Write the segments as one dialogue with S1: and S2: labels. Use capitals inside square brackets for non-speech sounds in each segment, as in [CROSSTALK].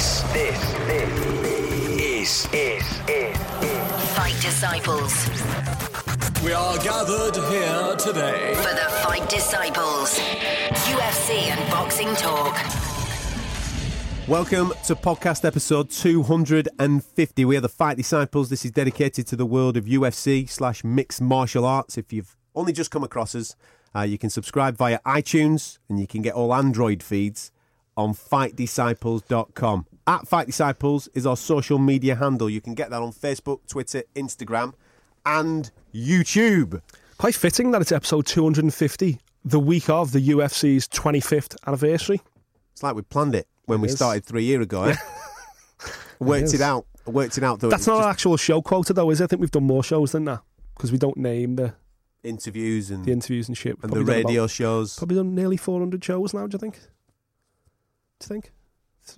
S1: This, this, this is, is, is,
S2: Fight Disciples.
S3: We are gathered here today.
S2: For the Fight Disciples. UFC and boxing talk.
S4: Welcome to podcast episode 250. We are the Fight Disciples. This is dedicated to the world of UFC slash mixed martial arts. If you've only just come across us, uh, you can subscribe via iTunes and you can get all Android feeds on fightdisciples.com. At Fight Disciples is our social media handle. You can get that on Facebook, Twitter, Instagram, and YouTube.
S5: Quite fitting that it's episode 250, the week of the UFC's 25th anniversary.
S4: It's like we planned it when
S5: It
S4: we
S5: is.
S4: started three years ago. Eh? [LAUGHS] [LAUGHS] worked
S5: is.
S4: it out. Worked it out. Though
S5: That's not an actual show quota, though, is it? I think we've done more shows than that because we don't name the,
S4: interviews and,
S5: the interviews and shit.
S4: And the
S5: probably
S4: radio
S5: about-
S4: shows.
S5: Probably done nearly 400 shows now, do you think? Do you think?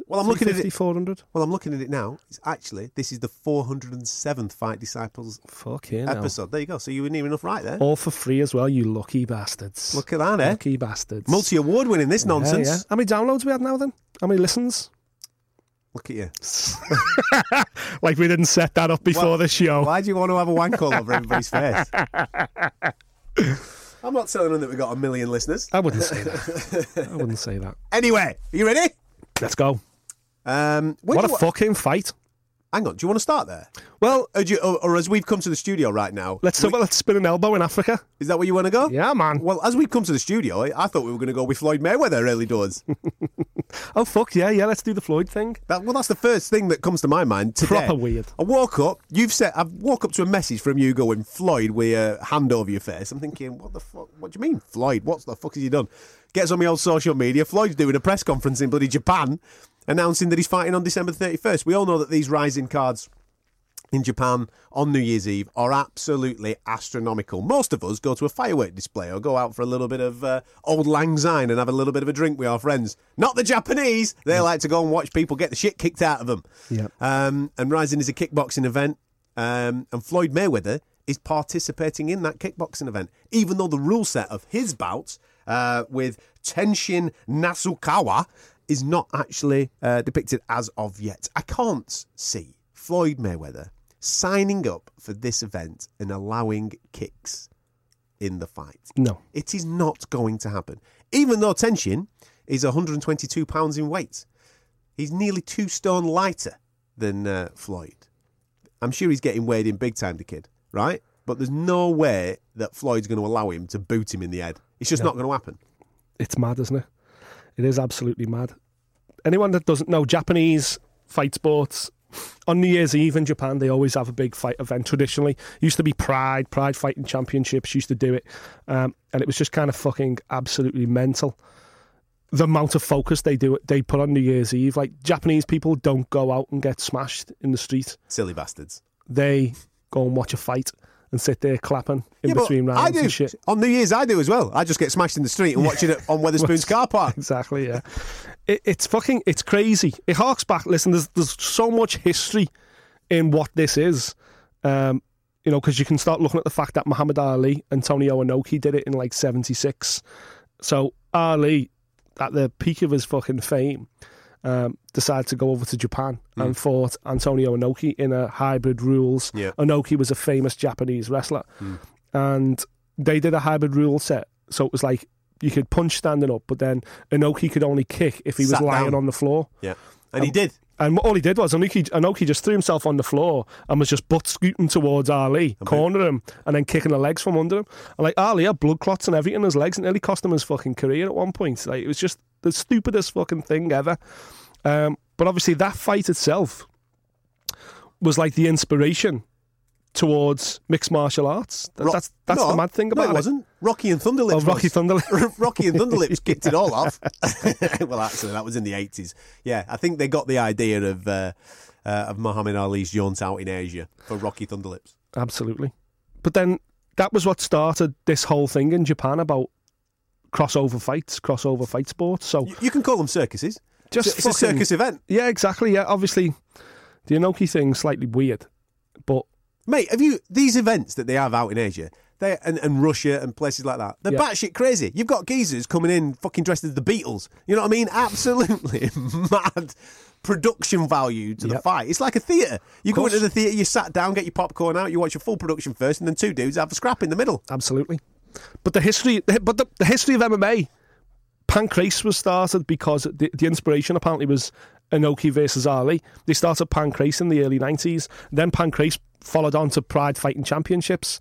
S4: Well, I'm looking at it.
S5: 400?
S4: Well, I'm looking at it now. It's actually this is the 407th Fight Disciples
S5: Fucking hell.
S4: episode. There you go. So you were near enough right there.
S5: All for free as well, you lucky bastards.
S4: Look at that, eh?
S5: Lucky bastards.
S4: Multi award winning this nonsense.
S5: Yeah. How many downloads we had now then? How many listens?
S4: Look at you. [LAUGHS]
S5: Like we didn't set that up before
S4: Well,
S5: the show.
S4: Why do you want to have a wank all over everybody's face? [LAUGHS] I'm not telling them that we got a million listeners.
S5: I wouldn't say that. I wouldn't say that. [LAUGHS]
S4: Anyway, are you ready?
S5: Let's go.
S4: Um,
S5: What a
S4: wa-
S5: fucking fight.
S4: Hang on. Do you want to start there?
S5: Well,
S4: Or, you, or, or as we've come to the studio right now,
S5: let's
S4: we-
S5: let's spin an elbow in Africa.
S4: is that where you want to go?
S5: Yeah, man.
S4: Well, as we've come to the studio, I, I thought we were going to go with Floyd Mayweather early doors. [LAUGHS]
S5: Oh fuck yeah, yeah. Let's do the Floyd thing.
S4: That, well, that's the first thing that comes to my mind today.
S5: Proper weird.
S4: I woke up. You've said I've woke up to a message from you going Floyd with a hand over your face. I'm thinking, what the fuck? What do you mean, Floyd? What the fuck has he done? Gets on my old social media. Floyd's doing a press conference in bloody Japan, announcing that he's fighting on December 31st. We all know that these Rizin cards in Japan on New Year's Eve are absolutely astronomical. Most of us go to a firework display or go out for a little bit of uh, auld lang syne and have a little bit of a drink with our friends. Not the Japanese. They like to go and watch people get the shit kicked out of them.
S5: Yeah.
S4: Um, and Rizin is a kickboxing event, um, and Floyd Mayweather is participating in that kickboxing event, even though the rule set of his bouts uh, with Tenshin Nasukawa is not actually uh, depicted as of yet. I can't see Floyd Mayweather signing up for this event and allowing kicks in the fight.
S5: No.
S4: It is not going to happen. Even though Tenshin is 122 pounds in weight, he's nearly two stone lighter than uh, Floyd. I'm sure he's getting weighed in big time, the kid, right? But there's no way that Floyd's going to allow him to boot him in the head. It's just not going to happen.
S5: It's mad, isn't it? It is absolutely mad. Anyone that doesn't know Japanese fight sports, on New Year's Eve in Japan, they always have a big fight event traditionally. Used to be Pride, Pride Fighting Championships used to do it. Um, and it was just kind of fucking absolutely mental. The amount of focus they do they put on New Year's Eve. Like Japanese people don't go out and get smashed in the street.
S4: Silly bastards.
S5: They go and watch a fight and sit there clapping in
S4: Yeah,
S5: between rounds
S4: I do.
S5: and shit.
S4: On New Year's, I do as well. I just get smashed in the street and watching it on [LAUGHS] Wetherspoon's car park. [LAUGHS]
S5: Exactly, yeah. it, it's fucking, it's crazy. It harks back. Listen, there's there's so much history in what this is. Um, you know, because you can start looking at the fact that Muhammad Ali and Tony Inoki did it in like '76. So Ali, at the peak of his fucking fame, um, decided to go over to Japan and fought Antonio Inoki in a hybrid rules.
S4: Yeah.
S5: Inoki was a famous Japanese wrestler, and they did a hybrid rule set. So it was like you could punch standing up, but then Inoki could only kick if he was lying
S4: down.
S5: on the floor.
S4: Yeah. And he did.
S5: And all he did was Inoki, Inoki just threw himself on the floor and was just butt scooting towards Ali, cornering him, and then kicking the legs from under him. And like Ali had blood clots and everything in his legs, and nearly cost him his fucking career at one point. Like it was just the stupidest fucking thing ever. Um, but obviously, that fight itself was like the inspiration towards mixed martial arts. That's that's
S4: No,
S5: the mad thing about
S4: no, it. wasn't. Rocky and Thunderlips.
S5: Oh, Rocky. Thunderlips. [LAUGHS]
S4: Rocky and Thunderlips [LAUGHS] kicked it all off. [LAUGHS] well, actually, that was in the eighties. Yeah, I think they got the idea of uh, uh, of Muhammad Ali's jaunt out in Asia for Rocky Thunderlips.
S5: Absolutely. But then that was what started this whole thing in Japan about crossover fights, crossover fight sports. So
S4: You, you can call them circuses.
S5: Just
S4: it's, a- a circus event,
S5: yeah, exactly. Yeah, obviously the Inoki thing's slightly weird, but
S4: mate. Have you these events that they have out in Asia? They and, and Russia and places like that. They're
S5: Yeah.
S4: batshit crazy. You've got geezers coming in fucking dressed as the Beatles. You know what I mean? Absolutely [LAUGHS] mad production value to the fight. It's like a theatre. You go into the theatre, you sat down, get your popcorn out, you watch your full production first, and then two dudes have a scrap in the middle.
S5: Absolutely. But the history, but the, the history of MMA, Pancrase was started because the, the inspiration apparently was Inoki versus Ali. They started Pancrase in the early 90s. Then Pancrase followed on to Pride Fighting Championships.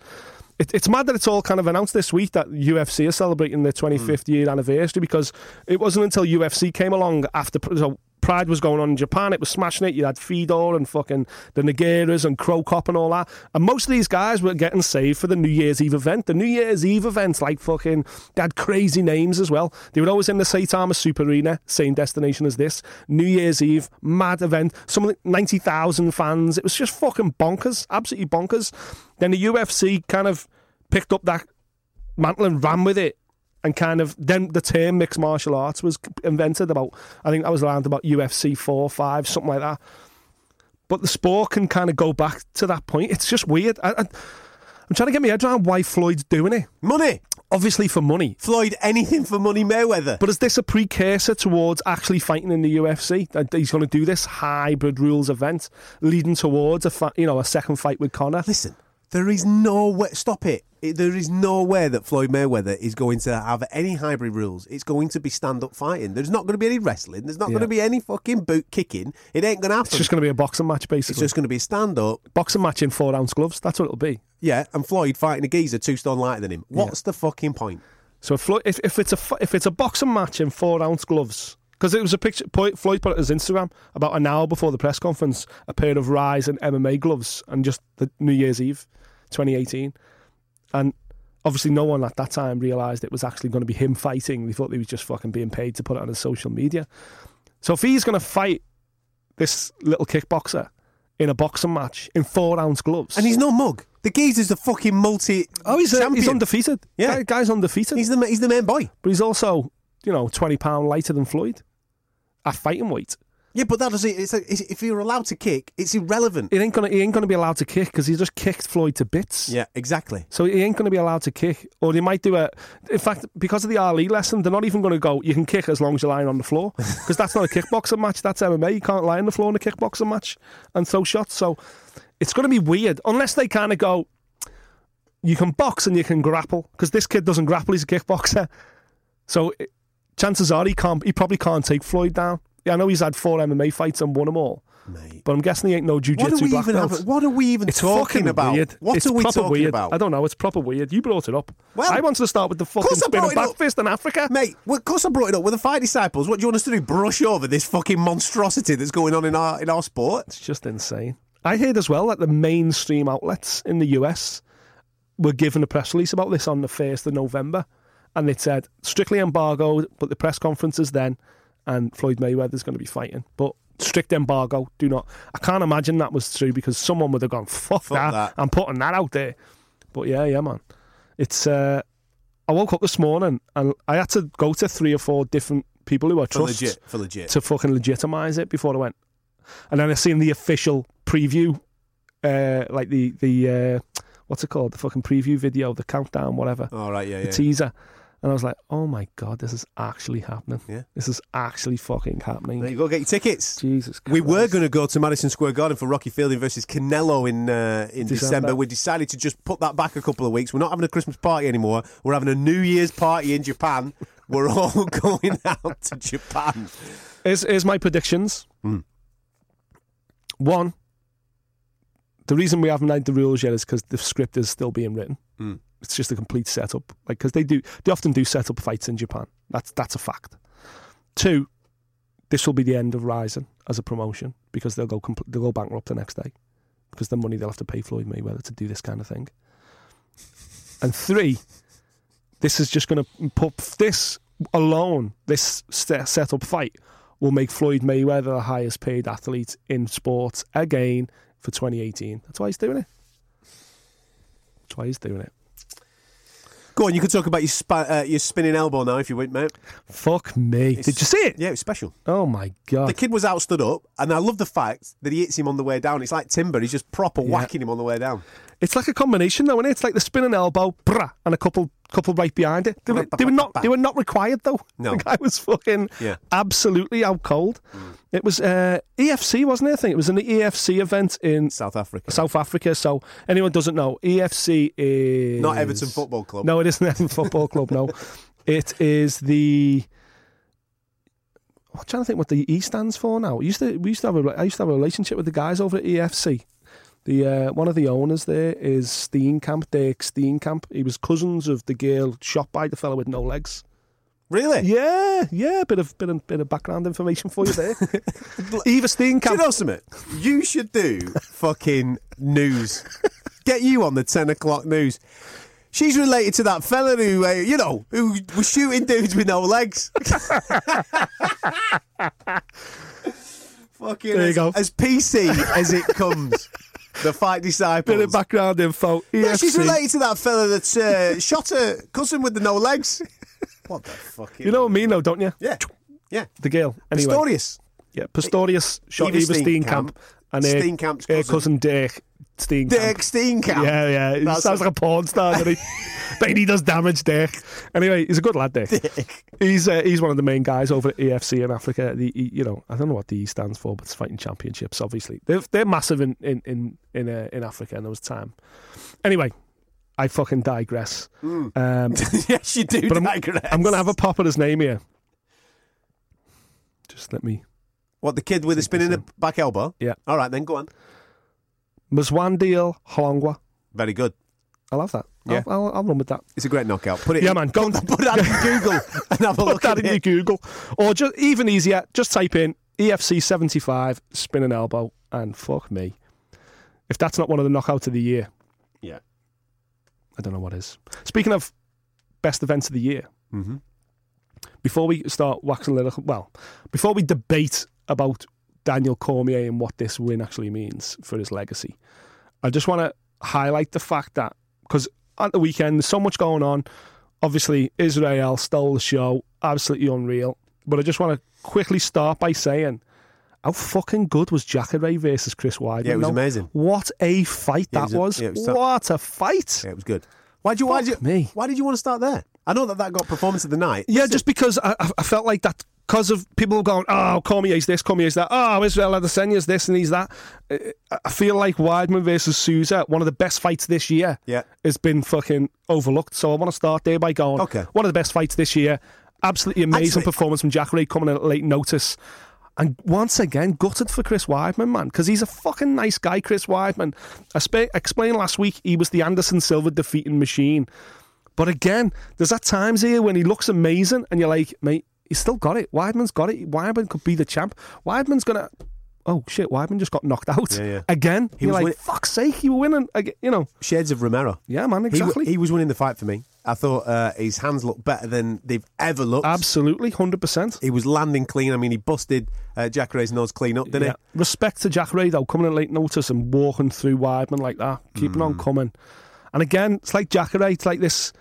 S5: It, it's mad that it's all kind of announced this week that UFC are celebrating their 25th year anniversary because it wasn't until UFC came along after so Pride was going on in Japan. It was smashing it. You had Fedor and fucking the Nogueiras and Cro Cop and all that. And most of these guys were getting saved for the New Year's Eve event. The New Year's Eve events, like fucking, they had crazy names as well. They were always in the Saitama Super Arena, same destination as this. New Year's Eve, mad event. Some the 90,000 fans. It was just fucking bonkers, absolutely bonkers. Then the UFC kind of picked up that mantle and ran with it. And kind of then the term mixed martial arts was invented about I think that was around about UFC four, five, something like that. But the sport can kind of go back to that point. It's just weird. I, I, I'm trying to get my head around why Floyd's doing it.
S4: Money.
S5: Obviously for money.
S4: Floyd, anything for money, Mayweather.
S5: But is this a precursor towards actually fighting in the UFC? That he's going to do this hybrid rules event, leading towards a fi- you know a second fight with Conor.
S4: Listen, there is no way. Stop it. It- There is no way that Floyd Mayweather is going to have any hybrid rules. It's going to be stand up fighting. There's not going to be any wrestling. There's not
S5: Yeah.
S4: going to be any fucking boot kicking. It ain't going to happen.
S5: It's just going to be a boxing match, basically.
S4: It's just going to be stand up.
S5: boxing match in four ounce gloves. That's what it'll be.
S4: Yeah, and Floyd fighting a geezer two stone lighter than him. What's the fucking point?
S5: So if, if, if it's a if it's a boxing match in four ounce gloves, because it was a picture Floyd put it on his Instagram about an hour before the press conference, a pair of Rizin MMA gloves, and just the New Year's Eve, 2018, and obviously no one at that time realised it was actually going to be him fighting. They thought he was just fucking being paid to put it on his social media. So if he's going to fight this little kickboxer in a boxing match in four ounce gloves,
S4: And he's no mug. The geezer's a fucking multi.
S5: oh he's,
S4: champion.
S5: he's undefeated.
S4: Yeah.
S5: Guy- guy's undefeated.
S4: He's the he's the main boy.
S5: But he's also, you know, 20 pound lighter than Floyd at fighting weight.
S4: Yeah, but that doesn't. It's, like, it's if you're allowed to kick, it's irrelevant.
S5: He ain't gonna, he ain't gonna be allowed to kick because he just kicked Floyd to bits.
S4: Yeah, exactly.
S5: So he ain't going to be allowed to kick, or they might do a. In fact, because of the RE lesson, they're not even going to go. You can kick as long as you're lying on the floor, [LAUGHS] because that's not a kickboxing match. That's MMA. You can't lie on the floor in a kickboxing match and throw shots. So it's going to be weird unless they kind of go. You can box and you can grapple because this kid doesn't grapple. He's a kickboxer, so it, chances are he can't. He probably can't take Floyd down. Yeah, I know he's had four MMA fights and won them all,
S4: Mate.
S5: but I'm guessing he ain't no
S4: we
S5: black
S4: even
S5: belt.
S4: having, What are we even
S5: It's
S4: talking about?
S5: weird.
S4: What
S5: it's
S4: are we talking
S5: weird.
S4: about?
S5: I don't know. It's proper weird. You brought it up.
S4: Well,
S5: I wanted to start with the fucking
S4: course I brought it
S5: back fist in Africa.
S4: Mate, well, of course I brought it up with the fight disciples. What do you want us to do? Brush over this fucking monstrosity that's going on in our in our sport?
S5: It's just insane. I heard as well that the mainstream outlets in the US were given a press release about this on the 1st of November. And it said strictly embargoed, but the press conference is then, and Floyd Mayweather's going to be fighting. But strict embargo, do not. I can't imagine that was true because someone would have gone, fuck,
S4: Fuck
S5: that.
S4: that.
S5: I'm putting that out there. But yeah, yeah, man. It's, uh, I woke up this morning and I had to go to three or four different people who I
S4: For
S5: trust
S4: legit, for legit.
S5: to fucking legitimize it before I went. And then I seen the official preview, uh, like the the uh, what's it called, the fucking preview video, the countdown, whatever,
S4: All right, yeah,
S5: the
S4: yeah.
S5: teaser, and I was like, oh my god, this is actually happening.
S4: Yeah.
S5: This is actually fucking happening.
S4: There you go, get your tickets.
S5: Jesus, Christ.
S4: We were going to go to Madison Square Garden for Rocky Fielding versus Canelo in uh, in
S5: December.
S4: December. We decided to just put that back a couple of weeks. We're not having a Christmas party anymore. We're having a New Year's party in Japan. [LAUGHS] We're all [LAUGHS] going out to Japan.
S5: Here's, here's my predictions.
S4: Hmm.
S5: One, the reason we haven't made the rules yet is because the script is still being written.
S4: Hmm.
S5: It's just a complete setup. Like because they do, they often do setup fights in Japan. That's that's a fact. Two, this will be the end of Rizin as a promotion because they'll go compl- they'll go bankrupt the next day because the money they'll have to pay Floyd Mayweather to do this kind of thing. And three, this is just going to put this alone. This set setup fight will make Floyd Mayweather the highest paid athlete in sports again for 2018. That's why he's doing it. That's why he's doing it.
S4: Go on, you could talk about your spa- uh, your spinning elbow now if you want, mate.
S5: Fuck me. Did you see it?
S4: Yeah, it was special.
S5: Oh my god.
S4: The kid was out stood up, and I love the fact that he hits him on the way down. It's like timber; he's just proper whacking him on the way down.
S5: It's like a combination, though, is it? It's like the spinning elbow, brah, and a couple, couple right behind it. They were, they were not, they were not required though. [LAUGHS]
S4: No.
S5: the guy was fucking
S4: Yeah.
S5: absolutely out cold. It was uh, EFC, wasn't it? I think it was an EFC event in
S4: South Africa,
S5: South Africa. So anyone doesn't know, EFC is
S4: not Everton Football Club.
S5: No, it isn't Everton [LAUGHS] Football Club. No, it is the. I'm trying to think what the E stands for now. We used to we used to have a I used to have a relationship with the guys over at EFC. The uh, one of the owners there is Steenkamp, Dirk Steenkamp. He was cousins of the girl shot by the fellow with no legs.
S4: really?
S5: Yeah, yeah, bit of bit of bit of background information for you there. [LAUGHS] Eva
S4: Do you
S5: Steenkamp.
S4: know something? You should do fucking news. Get you on the ten o'clock news. She's related to that fella who, uh, you know, who was shooting dudes with no legs. [LAUGHS] fucking
S5: There you
S4: as,
S5: go.
S4: as PC as it comes. The fight disciples.
S5: Bit of background info.
S4: Yeah, she's related to that fella that uh, [LAUGHS] shot her cousin with the no legs. What the fuck?
S5: You know what I mean, though, don't you?
S4: Yeah, yeah.
S5: The girl. Anyway.
S4: Pistorius.
S5: Yeah, Pistorius shot
S4: Eva
S5: Eva
S4: Steenkamp.
S5: Steenkamp and her,
S4: Steenkamp's
S5: her
S4: cousin.
S5: cousin Dirk Steenkamp.
S4: Dirk Steenkamp.
S5: Yeah, yeah. He
S4: That's
S5: sounds like a porn star, doesn't he? [LAUGHS] but he does damage, Dirk. Anyway, he's a good lad, Dirk. He's uh, he's one of the main guys over at EFC in Africa. The E- you know I don't know what the E stands for, but it's fighting championships. Obviously, they're they're massive in in in in, uh, in Africa, and there was time. Anyway, I fucking digress. Um, [LAUGHS]
S4: yes, you do.
S5: but I'm,
S4: digress.
S5: I'm going to have a pop at his name here. Just let me.
S4: What the kid with the spin in the back elbow?
S5: Yeah.
S4: All right, then go on.
S5: Mzwandile Holongwa.
S4: Very good.
S5: I love that.
S4: Yeah.
S5: I'll, I'll, I'll run with that.
S4: It's a great knockout. Put it.
S5: Yeah,
S4: in,
S5: man, go- [LAUGHS] and
S4: put that in Google and have a
S5: Put
S4: look
S5: that
S4: at
S5: in your
S4: it.
S5: Google. Or just even easier, just type in EFC 75, spinning elbow, and fuck me. If that's not one of the knockouts of the year,
S4: Yeah.
S5: I don't know what is. Speaking of best events of the year,
S4: Mm-hmm.
S5: before we start waxing lyrical, well, before we debate about Daniel Cormier and what this win actually means for his legacy, I just want to highlight the fact that because at the weekend there's so much going on. Obviously, Israel stole the show, absolutely unreal. But I just want to quickly start by saying. How fucking good was Jacare versus Chris Weidman?
S4: Yeah, it was amazing.
S5: What a fight
S4: Yeah,
S5: that
S4: was a- yeah, was
S5: what a fight!
S4: Yeah, it was good. Why did you? Why did you?
S5: Me.
S4: Why did you want to start there? I know that that got performance of the night.
S5: Yeah, just because I- I felt like that because of people going, oh, Cormier's this, Cormier's that, oh, Israel Adesanya's this and he's that. I feel like Weidman versus Souza, one of the best fights this year,
S4: Yeah.
S5: has been fucking overlooked. So I want to start there by going,
S4: Okay.
S5: one of the best fights this year. Absolutely amazing
S4: Actually-
S5: performance from Jacare coming in at late notice. And once again, gutted for Chris Weidman, man, because he's a fucking nice guy, Chris Weidman. I sp- explained last week he was the Anderson Silva defeating machine. But again, there's at times here when he looks amazing and you're like, mate, he's still got it. Weidman's got it. Weidman could be the champ. Weidman's to. Oh, shit, Weidman just got knocked out.
S4: Yeah, yeah.
S5: Again.
S4: He
S5: you're
S4: was
S5: like,
S4: win-
S5: fuck's sake, you were winning. You know,
S4: Shades of Romero.
S5: yeah, man, exactly.
S4: He, was winning the fight for me. I thought uh, his hands looked better than they've ever looked.
S5: Absolutely, 100%.
S4: He was landing clean. I mean, he busted uh, Jacare's nose clean up, didn't
S5: Yeah. Respect to Jacare, though, coming in late notice and walking through Weidman like that, keeping
S4: Mm.
S5: on coming. And again, it's like Jacare, it's like this.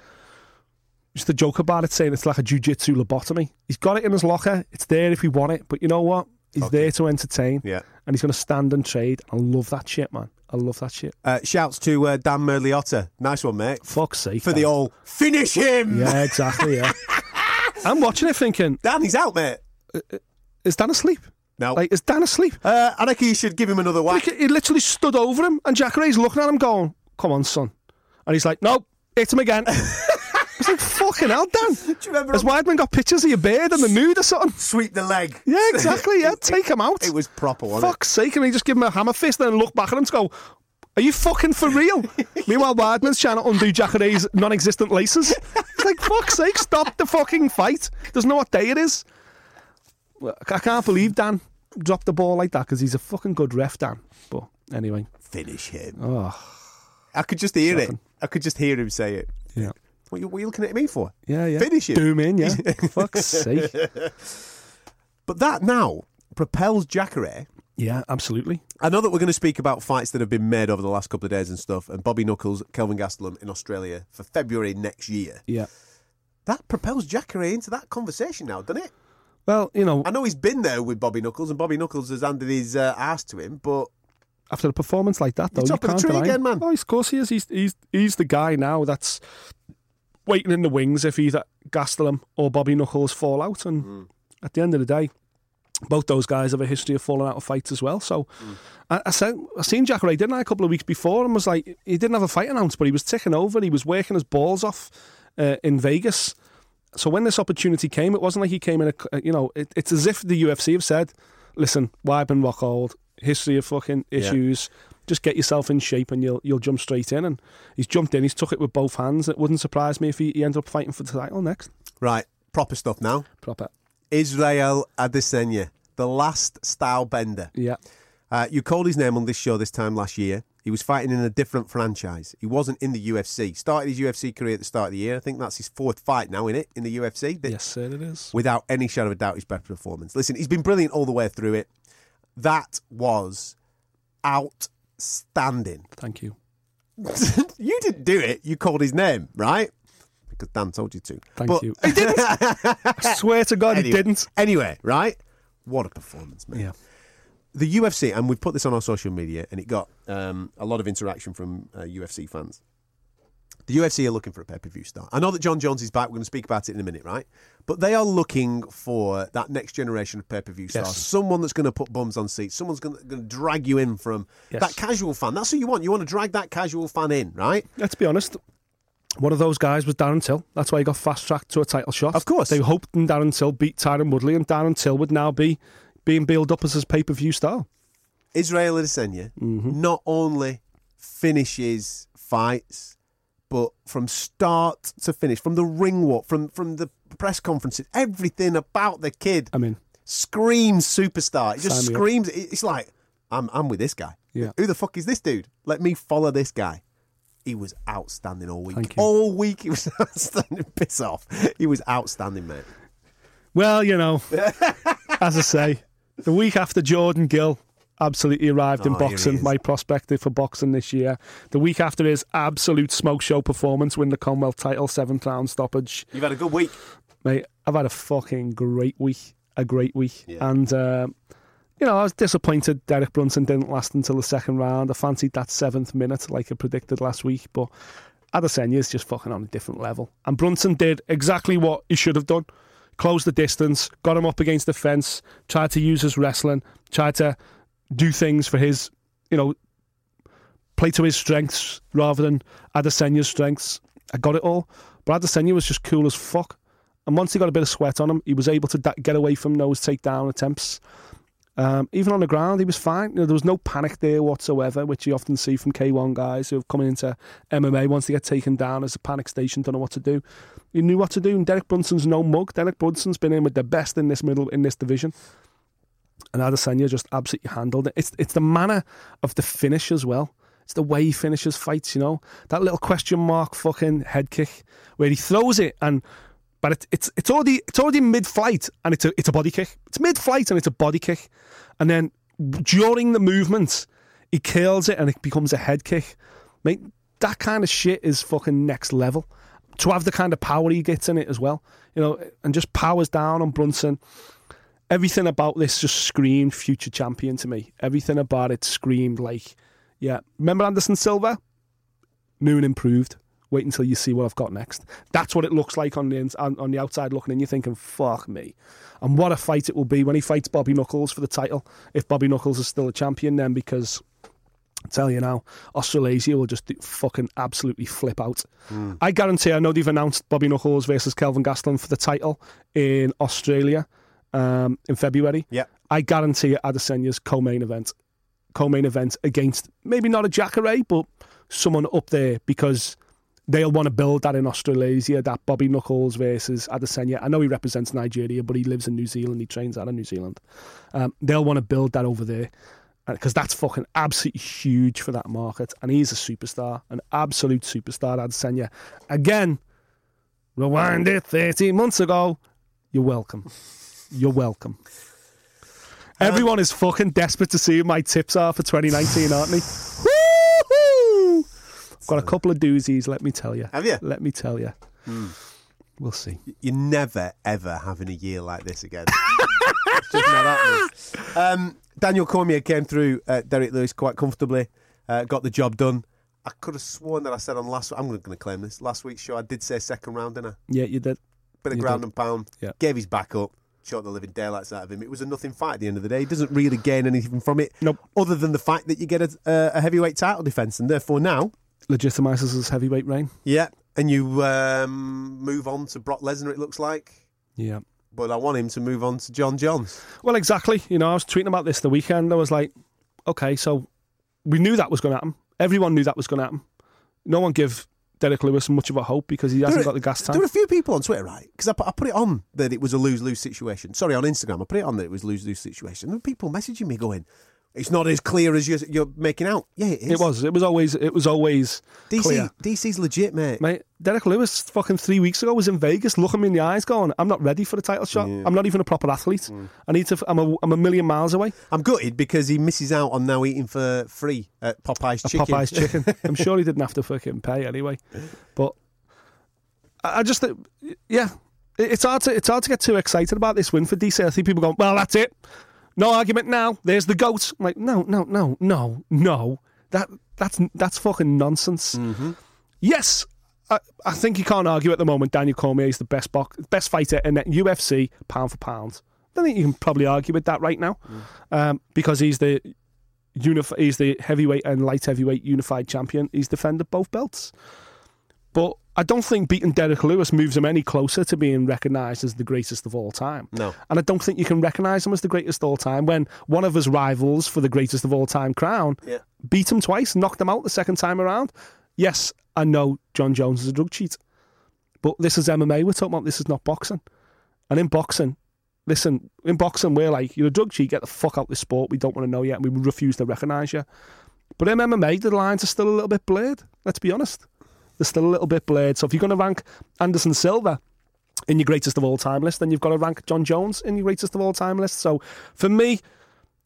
S5: Just the joke about it, saying it's like a jujitsu lobotomy. He's got it in his locker. It's there if you want it. But you know what? He's
S4: Okay.
S5: there to entertain.
S4: Yeah.
S5: And he's going to stand and trade. I love that shit, man. I love that shit.
S4: Uh, shouts to uh, Dan Miragliotta. Nice one, mate.
S5: Fuck's sake.
S4: For the all finish him.
S5: Yeah, exactly, yeah. [LAUGHS] I'm watching it thinking,
S4: Dan, he's out, mate.
S5: is Dan asleep?
S4: No.
S5: Like, is Dan asleep?
S4: uh, I think you should give him another whack.
S5: Like, he literally stood over him, and Jacare's looking at him, going, "Come on, son," and he's like, "Nope, hit him again." [LAUGHS] I was like, "Fucking hell, Dan!" [LAUGHS]
S4: Do you remember
S5: Has? Weidman got pictures of your beard and the nude or something?
S4: Sweep the leg.
S5: Yeah, exactly. Yeah, [LAUGHS] take him out.
S4: It was proper, wasn't
S5: Fuck's sake, and he just give him a hammer fist and then look back at him to go, Are you fucking for real? [LAUGHS] Meanwhile, Weidman's trying to undo Jacare's non existent laces. It's like, fuck's sake, stop the fucking fight. Doesn't know what day it is. I can't believe Dan dropped the ball like that because he's a fucking good ref, Dan. But anyway.
S4: Finish him.
S5: oh,
S4: I could just hear
S5: Shocking.
S4: it. I could just hear him say it.
S5: yeah.
S4: What, you, what are you looking at me for?
S5: Yeah, yeah.
S4: Finish him.
S5: Doom in, yeah. [LAUGHS] fuck's sake.
S4: But that now propels Jacare
S5: Yeah, absolutely.
S4: I know that we're going to speak about fights that have been made over the last couple of days and stuff, and Bobby Knuckles, Kelvin Gastelum in Australia for February next year.
S5: Yeah.
S4: That propels Jacare into that conversation now, doesn't it?
S5: Well, you know,
S4: I know he's been there with Bobby Knuckles, and Bobby Knuckles has handed his uh, ass to him, but
S5: after a performance like that, though, you
S4: of the tree again, man.
S5: Oh, of course he is. He's he's he's the guy now that's waiting in the wings if either Gastelum or Bobby Knuckles fall out. And
S4: Mm.
S5: at the end of the day, both those guys have a history of falling out of fights as well. So
S4: Mm.
S5: I, I said I seen Jacare, didn't I, a couple of weeks before, and was like, he didn't have a fight announced, but he was ticking over. He was working his balls off uh, in Vegas. So when this opportunity came, it wasn't like he came in. A, you know, it, it's as if the UFC have said, "Listen, Weidman Rockhold, history of fucking issues. Just get yourself in shape, and you'll you'll jump straight in." And he's jumped in. He's took it with both hands. It wouldn't surprise me if he, he ended up fighting for the title next.
S4: right, proper stuff now.
S5: Proper,
S4: Israel Adesanya, the last style bender.
S5: yeah.
S4: Uh, you called his name on this show this time last year. He was fighting in a different franchise. He wasn't in the UFC. Started his UFC career at the start of the year. I think that's his fourth fight now in it in the UFC.
S5: Yes, sir, it is.
S4: Without any shadow of a doubt, his best performance. Listen, he's been brilliant all the way through it. That was outstanding.
S5: Thank you. [LAUGHS]
S4: you didn't do it. You called his name, right? Because Dan told you to.
S5: Thank
S4: But-
S5: you. [LAUGHS] I didn't. I swear to God, he didn't.
S4: Anyway, right? What a performance, man.
S5: Yeah.
S4: the UFC, and we've put this on our social media, and it got um, a lot of interaction from uh, UFC fans. The UFC are looking for a pay per view star. I know that Jon Jones is back. We're going to speak about it in a minute, right? But they are looking for that next generation of pay per view stars.
S5: Yes.
S4: Someone that's going to put bums on seats. Someone's going to, going to drag you in from
S5: Yes.
S4: that casual fan. That's who you want. You want to drag that casual fan in, right?
S5: Let's be honest. One of those guys was Darren Till. That's why he got fast tracked to a title shot.
S4: Of course.
S5: They hoped Darren Till beat Tyron Woodley, and Darren Till would now be being built up as his pay per view star.
S4: Israel Adesanya mm-hmm. not only finishes fights, but from start to finish, from the ring walk, from from the press conferences, everything about the kid
S5: I mean,
S4: screams superstar. It just
S5: me up.
S4: screams. It's like I'm I'm with this guy.
S5: Yeah.
S4: Who the fuck is this dude? Let me follow this guy. He was outstanding all week. All week he was [LAUGHS] outstanding. Piss off. He was outstanding, mate.
S5: well, you know, [LAUGHS] as I say, the week after Jordan Gill absolutely arrived in
S4: Oh, he
S5: boxing, my prospective for boxing this year. The week after his absolute smoke show performance, win the Commonwealth title, seventh round stoppage.
S4: You've had a good week.
S5: mate, I've had a fucking great week, a great week,
S4: Yeah.
S5: and uh, you know I was disappointed. Derek Brunson didn't last until the second round. I fancied that seventh minute, like I predicted last week, but Adesanya is just fucking on a different level. And Brunson did exactly what he should have done: closed the distance, got him up against the fence, tried to use his wrestling, tried to do things for his, you know, play to his strengths rather than Adesanya's strengths. I got it all, but Adesanya was just cool as fuck. And once he got a bit of sweat on him, he was able to da- get away from those takedown attempts. Um, even on the ground, he was fine. You know, there was no panic there whatsoever, which you often see from K1 guys who have come into MMA once they get taken down as a panic station, don't know what to do. He knew what to do, and Derek Brunson's no mug. Derek Brunson's been in with the best in this middle in this division, and Adesanya just absolutely handled it. It's it's the manner of the finish as well. It's the way he finishes fights, you know. That little question mark fucking head kick where he throws it and but it, it's it's already it's already mid flight and it's a it's a body kick. It's mid flight and it's a body kick, and then during the movement he kills it and it becomes a head kick. Mate, that kind of shit is fucking next level. To have the kind of power he gets in it as well, you know, and just powers down on Brunson. Everything about this just screamed future champion to me. Everything about it screamed like, yeah. Remember Anderson Silva? New and improved. Wait until you see what I've got next. That's what it looks like on the ins- on, the outside looking in. You're thinking, fuck me. And what a fight it will be when he fights Bobby Knuckles for the title. If Bobby Knuckles is still a champion, then because I tell you now, Australasia will just do, fucking absolutely flip out. Hmm. I guarantee. I know they've announced Bobby Knuckles versus Kelvin Gastelum for the title in Australia um, in February.
S4: Yeah.
S5: I guarantee Adesanya's co-main event, co-main event against maybe not a Jacare, but someone up there because they'll want to build that in Australasia. That Bobby Knuckles versus Adesanya. I know he represents Nigeria, but he lives in New Zealand. He trains out of New Zealand. Um, they'll want to build that over there because that's fucking absolutely huge for that market. And he's a superstar, an absolute superstar. Adesanya. Again, rewind it 30 months ago. You're welcome. [LAUGHS] You're welcome. Everyone is fucking desperate to see who my tips are for 2019, aren't they? Woo-hoo! I've got a couple of doozies, let me tell you.
S4: Have you?
S5: Let me tell you. We'll see.
S4: You're never, ever having a year like this again. [LAUGHS] just not happening. Um, Daniel Cormier came through uh, Derrick Lewis quite comfortably, uh, got the job done. I could have sworn that I said on last. I'm going to claim this. Last week's show, I did say second round, didn't I?
S5: Yeah, you did.
S4: Bit of
S5: You
S4: ground
S5: did.
S4: and pound.
S5: Yeah.
S4: Gave his back up. Shot the living daylights out of him. It was a nothing fight at the end of the day. He doesn't really gain anything from it,
S5: Nope.
S4: other than the fact that you get a, a, heavyweight title defence, and therefore now,
S5: Legitimises his heavyweight reign.
S4: yeah, and you um, move on to Brock Lesnar. It looks like,
S5: Yeah.
S4: but I want him to move on to Jon Jones.
S5: Well, exactly. You know, I was tweeting about this the weekend. I was like, okay, so we knew that was going to happen. Everyone knew that was going to happen. No one give Derrick Lewis much of a hope because he hasn't
S4: are-
S5: got the gas tank.
S4: There were a few people on Twitter, right? Because I, put- I put it on that it was a lose lose situation. Sorry, on Instagram, I put it on that it was lose lose situation. There were people messaging me going, "It's not as clear as you're, you're making out." Yeah, it is.
S5: It was. It was always. It was always
S4: DC.
S5: clear.
S4: DC's legit, mate.
S5: Mate, Derrick Lewis fucking three weeks ago was in Vegas looking me in the eyes going, I'm not ready for the title shot. I'm not even a proper athlete.
S4: Mm.
S5: I need to, I'm a, I'm a million miles away.
S4: I'm gutted because he misses out on now eating for free at Popeye's Chicken.
S5: Popeye's chicken. [LAUGHS] I'm sure he didn't have to fucking pay anyway. But I just, yeah, it's hard to it's hard to get too excited about this win for DC. I think people going, well, that's it. No argument now. There's the goat. I'm like, no, no, no, no, no. That that's that's fucking nonsense. Yes, I, I think you can't argue at the moment. Daniel Cormier is the best box, best fighter in the UFC pound for pound. I don't think you can probably argue with that right now, um, because he's the unif- he's the heavyweight and light heavyweight unified champion. He's defended both belts, but I don't think beating Derrick Lewis moves him any closer to being recognised as the greatest of all time.
S4: No.
S5: and I don't think you can recognise him as the greatest of all time when one of his rivals for the greatest of all time crown
S4: Yeah.
S5: beat him twice, knocked him out the second time around. Yes, I know Jon Jones is a drug cheat, but this is MMA we're talking about. This is not boxing. And in boxing, listen, in boxing, we're like, you're a drug cheat, get the fuck out of this sport. We don't want to know yet, and we refuse to recognise you. But in MMA, the lines are still a little bit blurred. Let's be honest. They're still a little bit blurred. So if you're going to rank Anderson Silva in your greatest of all time list, then you've got to rank Jon Jones in your greatest of all time list. So for me,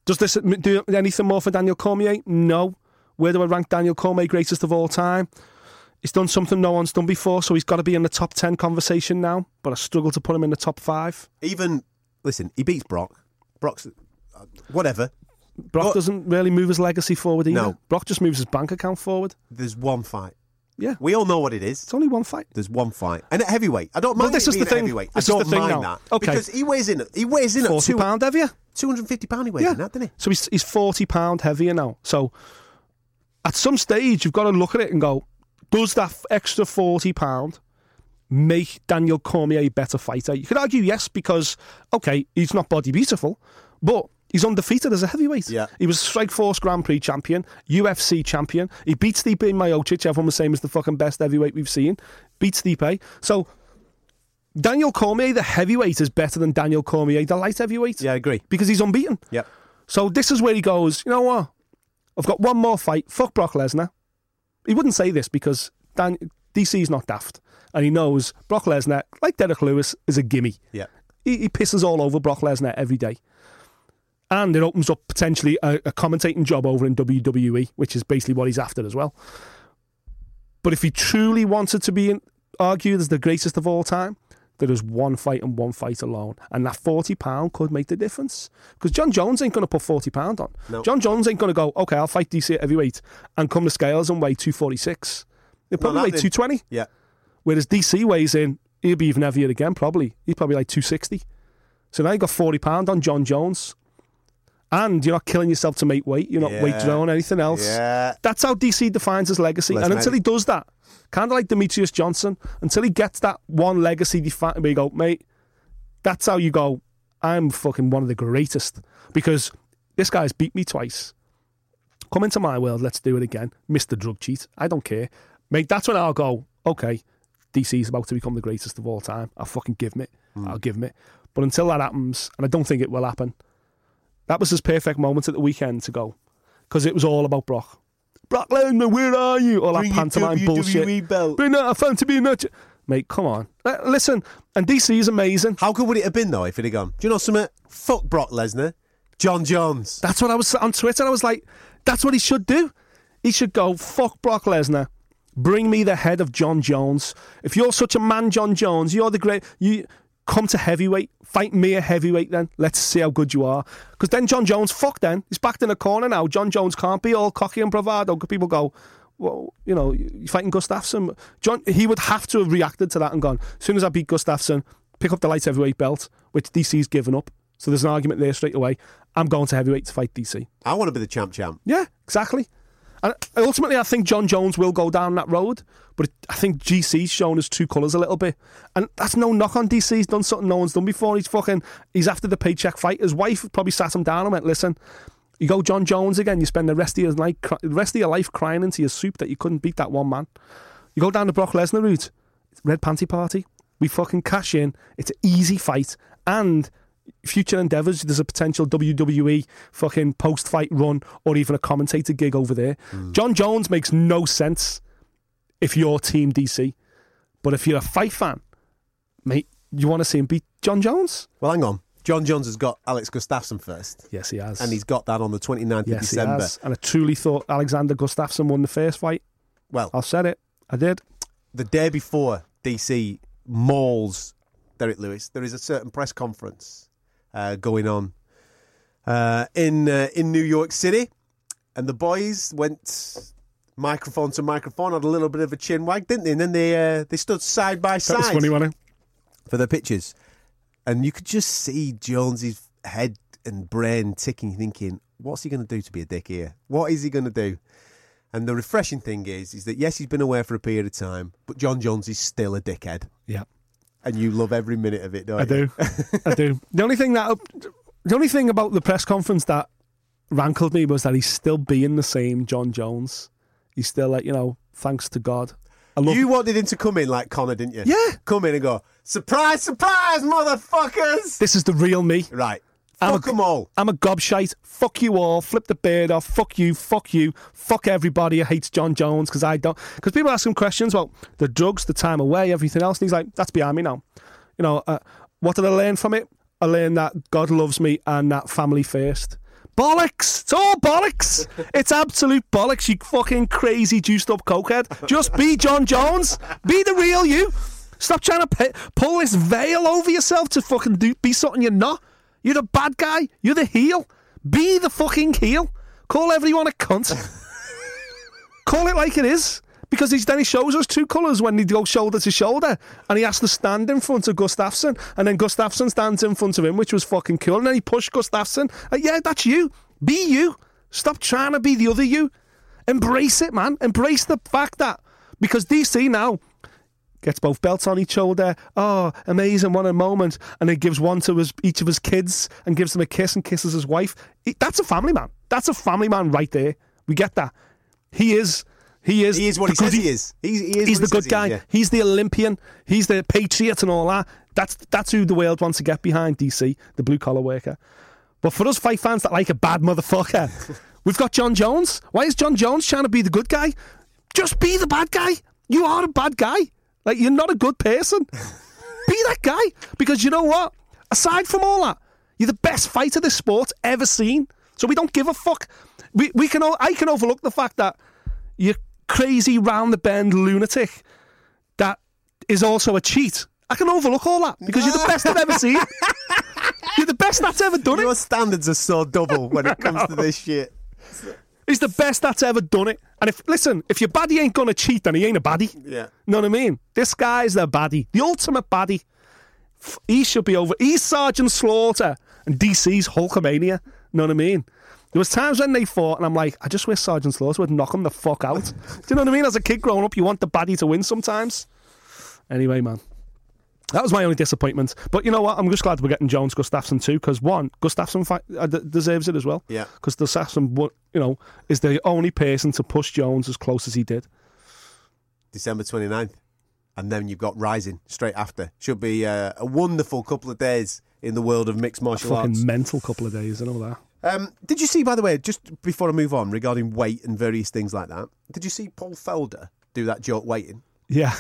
S5: does this do anything more for Daniel Cormier? No. Where do I rank Daniel Cormier greatest of all time? He's done something no one's done before, so he's got to be in the top 10 conversation now, but I struggle to put him in the top five.
S4: Even listen, he beats Brock. Brock's uh, whatever.
S5: Brock
S4: But-
S5: doesn't really move his legacy forward either.
S4: No.
S5: Brock just moves his bank account forward.
S4: There's one fight.
S5: Yeah.
S4: We all know what it is.
S5: It's only one fight.
S4: There's one fight, and at heavyweight, I don't
S5: Well,
S4: mind.
S5: this
S4: it
S5: is the thing.
S4: Heavyweight.
S5: This
S4: I don't mind
S5: now.
S4: that
S5: Okay.
S4: because he weighs in. He weighs in at two,
S5: pound heavier.
S4: 250 pound. He weighs
S5: Yeah.
S4: in that, doesn't he?
S5: So he's, he's 40 pound heavier now. So at some stage, you've got to look at it and go, does that extra 40 pound make Daniel Cormier a better fighter? You could argue yes, because, okay, he's not body beautiful, but he's undefeated as a heavyweight.
S4: Yeah.
S5: He was Strikeforce Grand Prix champion, UFC champion. He beat Stipe Miocic, everyone was saying was the fucking best heavyweight we've seen. Beat Stipe. So Daniel Cormier, the heavyweight, is better than Daniel Cormier, the light heavyweight.
S4: Yeah, I agree.
S5: Because he's unbeaten.
S4: Yeah.
S5: So this is where he goes, you know what? I've got one more fight. Fuck Brock Lesnar. He wouldn't say this because Dan, DC's not daft. And he knows Brock Lesnar, like Derrick Lewis, is a gimme.
S4: Yeah.
S5: He, he pisses all over Brock Lesnar every day. And it opens up potentially a, a commentating job over in WWE, which is basically what he's after as well. But if he truly wanted to be in, argued as the greatest of all time, there is one fight and one fight alone. And that £40 could make the difference. Because Jon Jones ain't going to put £40 on.
S4: No.
S5: Jon Jones ain't going to go, okay, I'll fight DC at heavyweight and come to scales and weigh 246. He'll probably weigh 220.
S4: Yeah.
S5: Whereas DC weighs in, he'll be even heavier again, probably. He's probably like 260. So now you've got £40 on Jon Jones. And you're not killing yourself to make weight. You're not weight
S4: Yeah.
S5: throwing anything else.
S4: Yeah.
S5: That's how DC defines his legacy.
S4: Listen,
S5: and until he does that, kind of like Demetrious Johnson, until he gets that one legacy defined, where you go, mate, that's how you go, I'm fucking one of the greatest. Because this guy's beat me twice. Come into my world, let's do it again. Mr. Drug Cheat. I don't care. Mate, that's when I'll go, okay, DC's about to become the greatest of all time. I'll fucking give him it. Hmm. I'll give him it. But until that happens, and I don't think it will happen, that was his perfect moment at the weekend to go. Because it was all about Brock. Brock Lesnar, where are you? All that
S4: Bring
S5: pantomime
S4: WWE
S5: bullshit.
S4: belt.
S5: Bring that, I found to be a nut. Mate, come on. Uh, Listen, and DC is amazing.
S4: How good would it have been though if it had gone? Do you know something? Fuck Brock Lesnar. Jon Jones.
S5: That's what I was on Twitter. I was like, that's what he should do. He should go, fuck Brock Lesnar. Bring me the head of Jon Jones. If you're such a man, Jon Jones, you're the great. You come to heavyweight, fight me a heavyweight. Then let's see how good you are. Because then Jon Jones, fuck. Then he's backed in a corner now. Jon Jones can't be all cocky and bravado. People go, well, you know, you're fighting Gustafsson. John, he would have to have reacted to that and gone. As soon as I beat Gustafsson, pick up the light heavyweight belt, which DC's given up. So there's an argument there straight away. I'm going to heavyweight to fight DC.
S4: I want to be the champ champ.
S5: Yeah, exactly. And uh, ultimately, I think Jon Jones will go down that road, but I think DC's shown his true colours a little bit, and that's no knock on DC. He's done something no one's done before. He's fucking. He's after the paycheck fight. His wife probably sat him down and went, "Listen, you go Jon Jones again. You spend the rest of your life, the rest of your life crying into your soup that you couldn't beat that one man. You go down the Brock Lesnar route. Red Panty Party. We fucking cash in. It's an easy fight, and future endeavours. There's a potential WWE fucking post fight run or even a commentator gig over there. Hmm. Jon Jones makes no sense if you're Team DC, but if you're a fight fan, mate, you want to see him beat Jon Jones?
S4: Well, hang on. Jon Jones has got Alex Gustafsson first,
S5: Yes, he has.
S4: and he's got that on the 29th of
S5: yes,
S4: December.
S5: he has. And I truly thought Alexander Gustafsson won the first fight.
S4: Well,
S5: I said it. I did.
S4: the day before DC mauls Derrick Lewis, there is a certain press conference uh, going on uh, in uh, in New York City, and the boys went microphone to microphone, had a little bit of a chin wag, didn't they? And then they uh, they stood side by side
S5: funny, wasn't it?
S4: for the pictures, and you could just see Jones's head and brain ticking, thinking, "What's he going to do to be a dick here? What is he going to do?" And the refreshing thing is, is that yes, he's been away for a period of time, but Jon Jones is still a dickhead,
S5: Yeah.
S4: And you love every minute of it, don't
S5: I
S4: you?
S5: do. I do. [LAUGHS] The only thing that the only thing about the press conference that rankled me was that he's still being the same Jon Jones. He's still like, you know, thanks to God. I love
S4: You wanted him to come in like Conor, didn't you?
S5: Yeah.
S4: Come in and go, surprise, surprise, motherfuckers!
S5: this is the real me.
S4: Right.
S5: I'm
S4: Fuck
S5: a-
S4: them all.
S5: I'm a gobshite. Fuck you all. Flip the beard off. Fuck you. Fuck you. Fuck everybody who hates Jon Jones because I don't. Because people ask him questions Well, the drugs, the time away, everything else, and he's like, "That's behind me now." You know, uh, what did I learn from it? I learned that God loves me and that family first. Bollocks! It's all bollocks! [LAUGHS] It's absolute bollocks, you fucking crazy juiced up cokehead. Just be Jon Jones. Be the real you. Stop trying to pe- pull this veil over yourself to fucking do, be something you're not. You're the bad guy. You're the heel. Be the fucking heel. Call everyone a cunt. [LAUGHS] Call it like it is. Because he's, then he shows us two colours when he goes shoulder to shoulder. And he has to stand in front of Gustafsson. And then Gustafsson stands in front of him, which was fucking cool. And then he pushed Gustafsson. Uh, yeah, that's you. Be you. Stop trying to be the other you. Embrace it, man. Embrace the fact that. Because DC now gets both belts on each shoulder. Oh, amazing! What a moment! And he gives one to his, each of his kids and gives them a kiss and kisses his wife. He- That's a family man. That's a family man right there. We get that. He is. He is.
S4: He is what he says he is. He's, he is
S5: He's the
S4: he
S5: good
S4: says he
S5: guy.
S4: is, yeah.
S5: He's the Olympian. He's the patriot and all that. That's that's who the world wants to get behind. DC, the blue collar worker. But for us fight fans that like a bad motherfucker, [LAUGHS] we've got Jon Jones. Why is Jon Jones trying to be the good guy? Just be the bad guy. You are a bad guy. Like you're not a good person. [LAUGHS] be that guy. Because you know what? Aside from all that, you're the best fighter this sport's ever seen. So we don't give a fuck. We we can o- I can overlook the fact that you're crazy round the bend lunatic that is also a cheat. I can overlook all that because you're the best I've ever seen. [LAUGHS] You're the best that's ever done it.
S4: Your standards are so double when it comes to this [LAUGHS] shit.
S5: He's the best that's ever done it. And if listen, if your baddie ain't gonna cheat, then he ain't a baddie.
S4: Yeah.
S5: Know what I mean? This guy's the baddie, the ultimate baddie. He should be over. He's Sergeant Slaughter and DC's Hulkamania. Know what I mean? There was times when they fought, and I'm like, I just wish Sergeant Slaughter would knock him the fuck out. [LAUGHS] Do you know what I mean? As a kid growing up, you want the baddie to win sometimes. Anyway, man. That was my only disappointment. But you know what? I'm just glad we're getting Jones Gustafsson too, because one, Gustafsson uh, d- deserves it as well.
S4: Yeah.
S5: Because Gustafsson, you know, is the only person to push Jones as close as he did.
S4: December 29th. And then you've got Rizin straight after. Should be uh, a wonderful couple of days in the world of mixed martial arts.
S5: Fucking mental couple of days, and all that.
S4: Um, did you see, by the way, just before I move on, regarding weight and various things like that, did you see Paul Felder do that joke weighting?
S5: Yeah,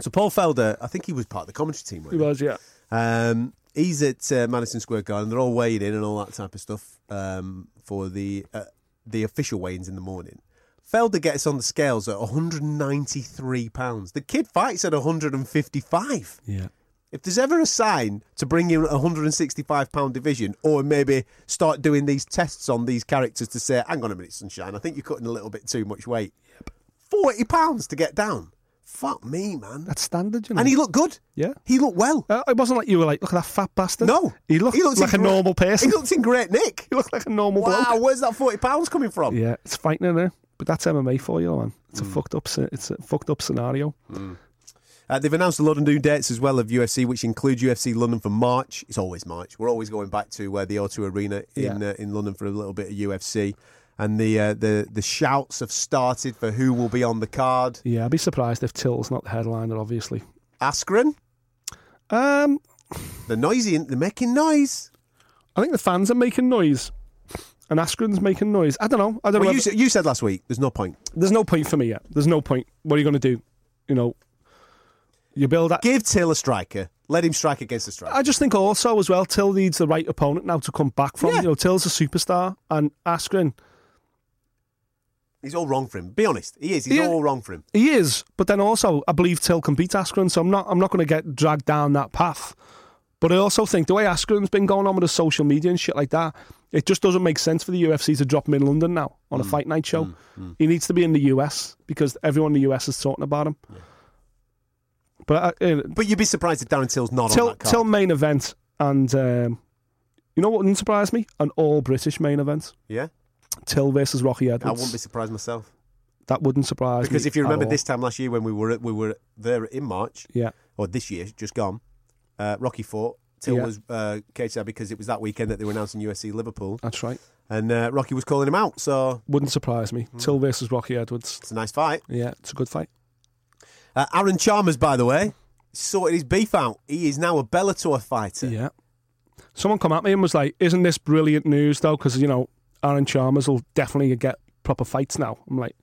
S4: So Paul Felder, I think he was part of the commentary team.
S5: he
S4: Wasn't
S5: was. Yeah.
S4: Um, he's at uh, Madison Square Garden. They're all weighing in and all that type of stuff um, for the uh, the official weigh-ins in the morning. Felder gets on the scales at 193 pounds. The kid fights at 155.
S5: Yeah.
S4: If there's ever a sign to bring in a 165 pound division, or maybe start doing these tests on these characters to say, "Hang on a minute, sunshine, I think you're cutting a little bit too much weight." Yep. 40 pounds to get down. Fuck me, man.
S5: That's standard, you know.
S4: And he looked good.
S5: Yeah.
S4: He looked well.
S5: Uh, it wasn't like you were like, look at that fat bastard.
S4: No,
S5: He looked,
S4: looked
S5: like a
S4: great-
S5: normal person.
S4: He looked in great nick. [LAUGHS]
S5: He looked like a normal
S4: Wow,
S5: bloke.
S4: where's that forty pounds coming from?
S5: Yeah, it's fighting in there. But that's MMA for you, man. It's a
S4: Mm.
S5: fucked up. It's a fucked up scenario.
S4: Uh, they've announced a lot of new dates as well of UFC, which include UFC London for March. It's always March. We're always going back to uh, the O2 Arena in
S5: Yeah.
S4: uh, in London for a little bit of UFC, and the uh, the the shouts have started for who will be on the card.
S5: Yeah, I'd be surprised if Till's not the headliner. Obviously.
S4: Askren,
S5: Um,
S4: they're noisy. They're making noise.
S5: I think the fans are making noise, and Askren's making noise. I don't know. I don't
S4: Well,
S5: know.
S4: you, said- you said last week there's no point.
S5: There's no point for me yet. There's no point. What are you going to do? You know, you build that.
S4: Give Till a striker. Let him strike against a striker.
S5: I just think also as well, Till needs the right opponent now to come back from.
S4: Yeah.
S5: You know, Till's a superstar, and Askren,
S4: He's all wrong for him. Be honest. He is. He's
S5: Yeah.
S4: all wrong for him.
S5: he is. But then also, I believe Till can beat Askren, so I'm not. I'm not going to get dragged down that path. But I also think the way Askren's been going on with his social media and shit like that, it just doesn't make sense for the UFC to drop him in London now on a
S4: Mm.
S5: fight night show. He needs to be in the US because everyone in the US is talking about him. But uh, uh,
S4: But you'd be surprised if Darren Till's not on
S5: till
S4: that card.
S5: till main event, and um, you know what wouldn't surprise me? An all British main event.
S4: yeah,
S5: Till versus Rocky Edwards.
S4: I wouldn't be surprised myself.
S5: that wouldn't surprise me.
S4: Because if you remember this time last year when we were we were there in March,
S5: yeah,
S4: or this year just gone, uh, Rocky fought. Till
S5: Yeah.
S4: was uh, caged because it was that weekend that they were announcing UFC Liverpool,
S5: that's right.
S4: and uh, Rocky was calling him out. So
S5: Wouldn't surprise me.
S4: Hmm.
S5: Till versus Rocky Edwards.
S4: it's a nice fight.
S5: Yeah, it's a good fight.
S4: Uh, Aaron Chalmers, by the way, sorted his beef out. He is now a Bellator fighter.
S5: Yeah. Someone come at me and was like, "Isn't this brilliant news though?" Because you know, Aaron Chalmers will definitely get proper fights now. I'm like,